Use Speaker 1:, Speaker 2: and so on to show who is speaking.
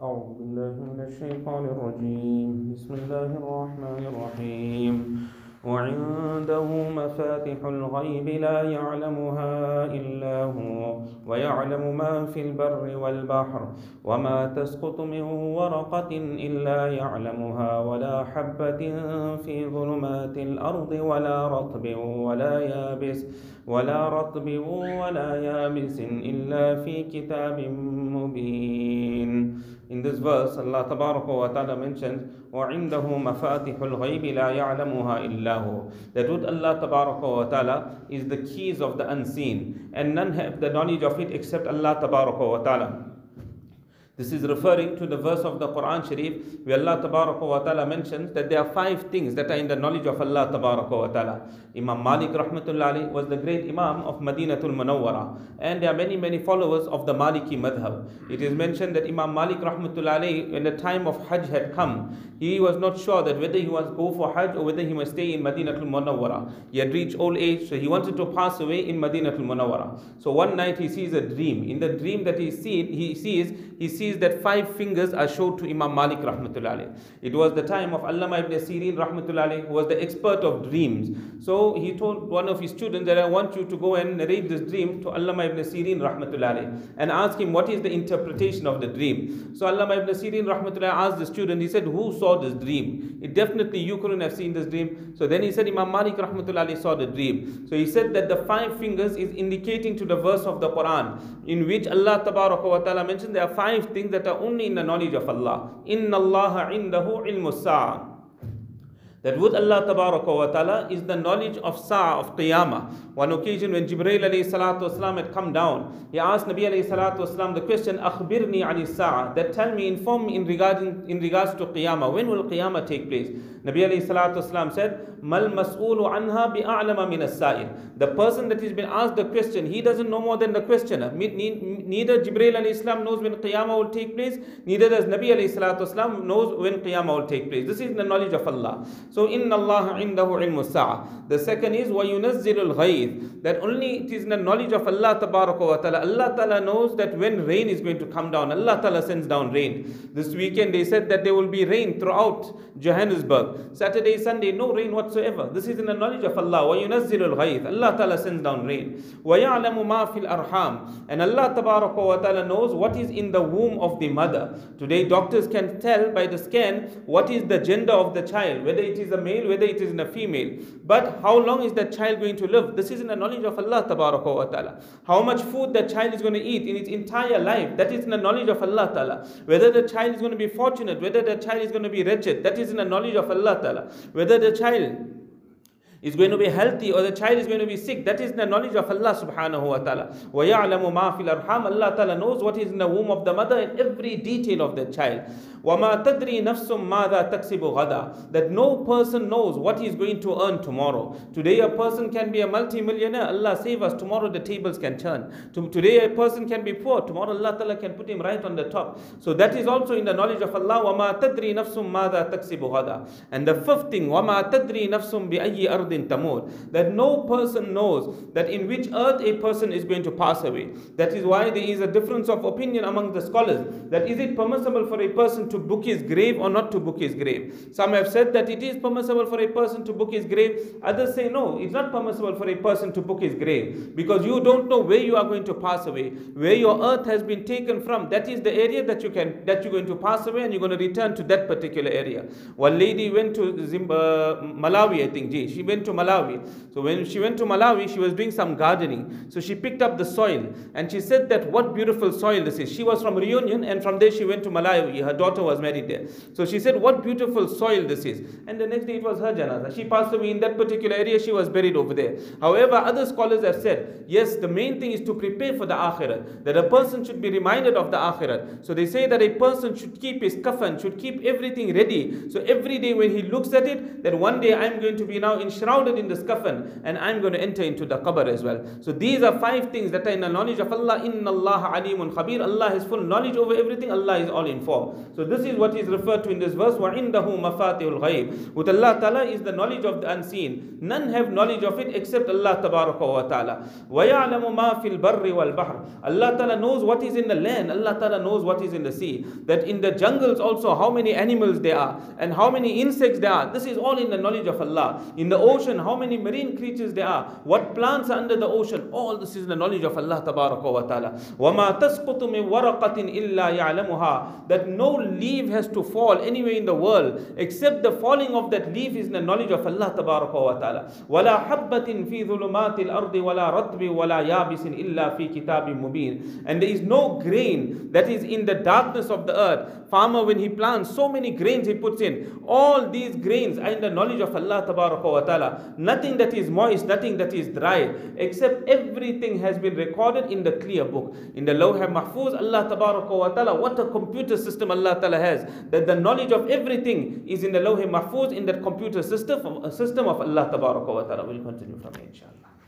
Speaker 1: أعوذ بالله من الشيطان الرجيم. بسم الله الرحمن الرحيم. وعنده مفاتح الغيب لا يعلمها إلا هو ويعلم ما في البر والبحر وما تسقط من ورقة إلا يعلمها ولا حبة في ظلمات الأرض ولا رطب ولا يابس ولا رطب ولا يابس إلا في كتاب مبين. In this verse, Allah wa ta'ala mentions, وَعِنْدَهُ مَفَاتِحُ الْغَيْبِ لَا يَعْلَمُهَا إِلَّا هُ That with Allah wa ta'ala is the keys of the unseen, and none have the knowledge of it except Allah wa ta'ala. This is referring to the verse of the Quran Sharif where Allah wa ta'ala mentions that there are five things that are in the knowledge of Allah wa ta'ala. Imam Malik rahmatullahi was the great Imam of Madinatul Munawwara and there are many many followers of the Maliki madhab. It is mentioned that Imam Malik rahmatullahi when the time of Hajj had come he was not sure that whether he must go for Hajj or whether he must stay in Madinatul Munawwara. He had reached old age so he wanted to pass away in Madinatul Munawwara. So one night he sees a dream. In the dream that he sees he sees he sees that five fingers are showed to Imam Malik rahmatullahi. It was the time of Allama ibn Sirin rahmatullahi who was the expert of dreams. So he told one of his students that I want you to go and narrate this dream to Allama ibn Sirin rahmatullahi and ask him what is the interpretation of the dream. So Allama ibn Sirin rahmatullahi asked the student, he said, who saw this dream? It definitely you couldn't have seen this dream. So then he said Imam Malik rahmatullahi saw the dream. So he said that the five fingers is indicating to the verse of the Quran in which Allah wa ta'ala mentioned there are five things that are only in the knowledge of Allah. Inna Allah indahu ilmu sa'a. That with Allah ta'ala is the knowledge of Sa'ah of Qiyamah. One occasion when Jibreel alayhi salatu had come down, he asked Nabi alayhi salatu the question, Akhbirni ani Sa'ah. That tell me, inform me in, regarding, in regards to Qiyamah. When will Qiyamah take place? Nabi alayhi salatu said, Mal mas'ulu anha bi'a'lama min as-sa'il. The person that has been asked the question, he doesn't know more than the questioner. Neither Jibreel alayhi knows when Qiyamah will take place, neither does Nabi alayhi salatu knows when Qiyamah will take place. This is the knowledge of Allah. So inna Allah indahu ilmu sa'a. The second is wa yunazzilul ghayth. That only it is in the knowledge of Allah tabaraka wa ta'ala. Allah ta'ala knows that when rain is going to come down. Allah ta'ala sends down rain. This weekend they said that there will be rain throughout Johannesburg. Saturday, Sunday, no rain whatsoever. This is in the knowledge of Allah. Wa yunazzilul ghayth. Allah ta'ala sends down rain. Wa ya'lamu ma fil arham. And Allah tabaraka wa ta'ala knows what is in the womb of the mother. Today doctors can tell by the scan what is the gender of the child, whether it is a male, whether it is in a female. But how long is that child going to live? This is in the knowledge of Allah wa ta'ala. How much food that child is going to eat in its entire life, that is in the knowledge of Allah ta'ala. Whether the child is going to be fortunate, whether the child is going to be wretched, that is in the knowledge of Allah ta'ala. Whether the child is going to be healthy or the child is going to be sick. That is the knowledge of Allah subhanahu wa ta'ala. وَيَعْلَمُ مَا فِي الْأَرْحَامِ Allah ta'ala knows what is in the womb of the mother and every detail of the child. وَمَا تَدْرِي نَفْسٌ مَاذَا تَكْسِبُ غَدًا That no person knows what he is going to earn tomorrow. Today a person can be a multi-millionaire. Allah save us. Tomorrow the tables can turn. Today a person can be poor. Tomorrow Allah ta'ala can put him right on the top. So that is also in the knowledge of Allah. وَمَا تَدْرِي نَفْسٌ مَاذَا تَكْسِبُ غَدًا And the fifth thing, وَمَا تَدْرِي نَفْسٌ بِأَيِّ أَرْضٍ tamut. That no person knows that in which earth a person is going to pass away. That is why there is a difference of opinion among the scholars. That is it permissible for a person to book his grave or not to book his grave. Some have said that it is permissible for a person to book his grave. Others say no, it's not permissible for a person to book his grave because you don't know where you are going to pass away, where your earth has been taken from. That is the area that you can that you're going to pass away and you're going to return to that particular area. One lady went to uh, Malawi, I think. She went to Malawi. So when she went to Malawi, she was doing some gardening. So she picked up the soil and she said that what beautiful soil this is. She was from Reunion and from there she went to Malawi. Her daughter was married there. So she said, What beautiful soil this is. And the next day it was her janaza. She passed away in that particular area, she was buried over there. However, other scholars have said, Yes, the main thing is to prepare for the akhirat, that a person should be reminded of the akhirat. So they say that a person should keep his kafan, should keep everything ready. So every day when he looks at it, that one day I'm going to be now enshrouded in this coffin, and I'm going to enter into the qabr as well. So these are five things that are in the knowledge of Allah. Inna Allah alimun khabir. Allah has full knowledge over everything. Allah is all informed. So this is what is referred to in this verse. وَعِنْدَهُ مَفَاتِحُ الْغَيْبِ With Allah Ta'ala is the knowledge of the unseen. None have knowledge of it except Allah Tabaraka wa Ta'ala. وَيَعْلَمُ مَا فِي الْبَرِّ وَالْبَحْرِ Allah Ta'ala knows what is in the land. Allah Ta'ala knows what is in the sea. That in the jungles also how many animals there are and how many insects there are. This is all in the knowledge of Allah. In the ocean, how many marine creatures there are. What plants are under the ocean. All this is the knowledge of Allah Tabaraka wa Ta'ala. وَمَا تَسْقُطُ مِنْ وَرَقَةٍ إِلَّا يَعْلَمُهَا That no leaf has to fall anywhere in the world except the falling of that leaf is in the knowledge of Allah Tabaraka wa Ta'ala. وَلَا حَبَّةٍ فِي ظُلُمَاتِ الْأَرْضِ وَلَا رَطْبٍ وَلَا يَابِسٍ إِلَّا فِي كِتَابٍ مُبِينٍ And there is no grain that is in the darkness of the earth. Farmer when he plants so many grains he puts in. All these grains are in the knowledge of Allah Tabaraka wa Ta'ala. Nothing that is moist, nothing that is dry, except everything has been recorded in the clear book. In the Lawh Mahfuz, Allah Tabaraka wa Ta'ala, what a computer system Allah Ta'ala has. That the knowledge of everything is in the Lawh Mahfuz, in that computer system, system of Allah Ta'ala. We'll continue from here inshallah.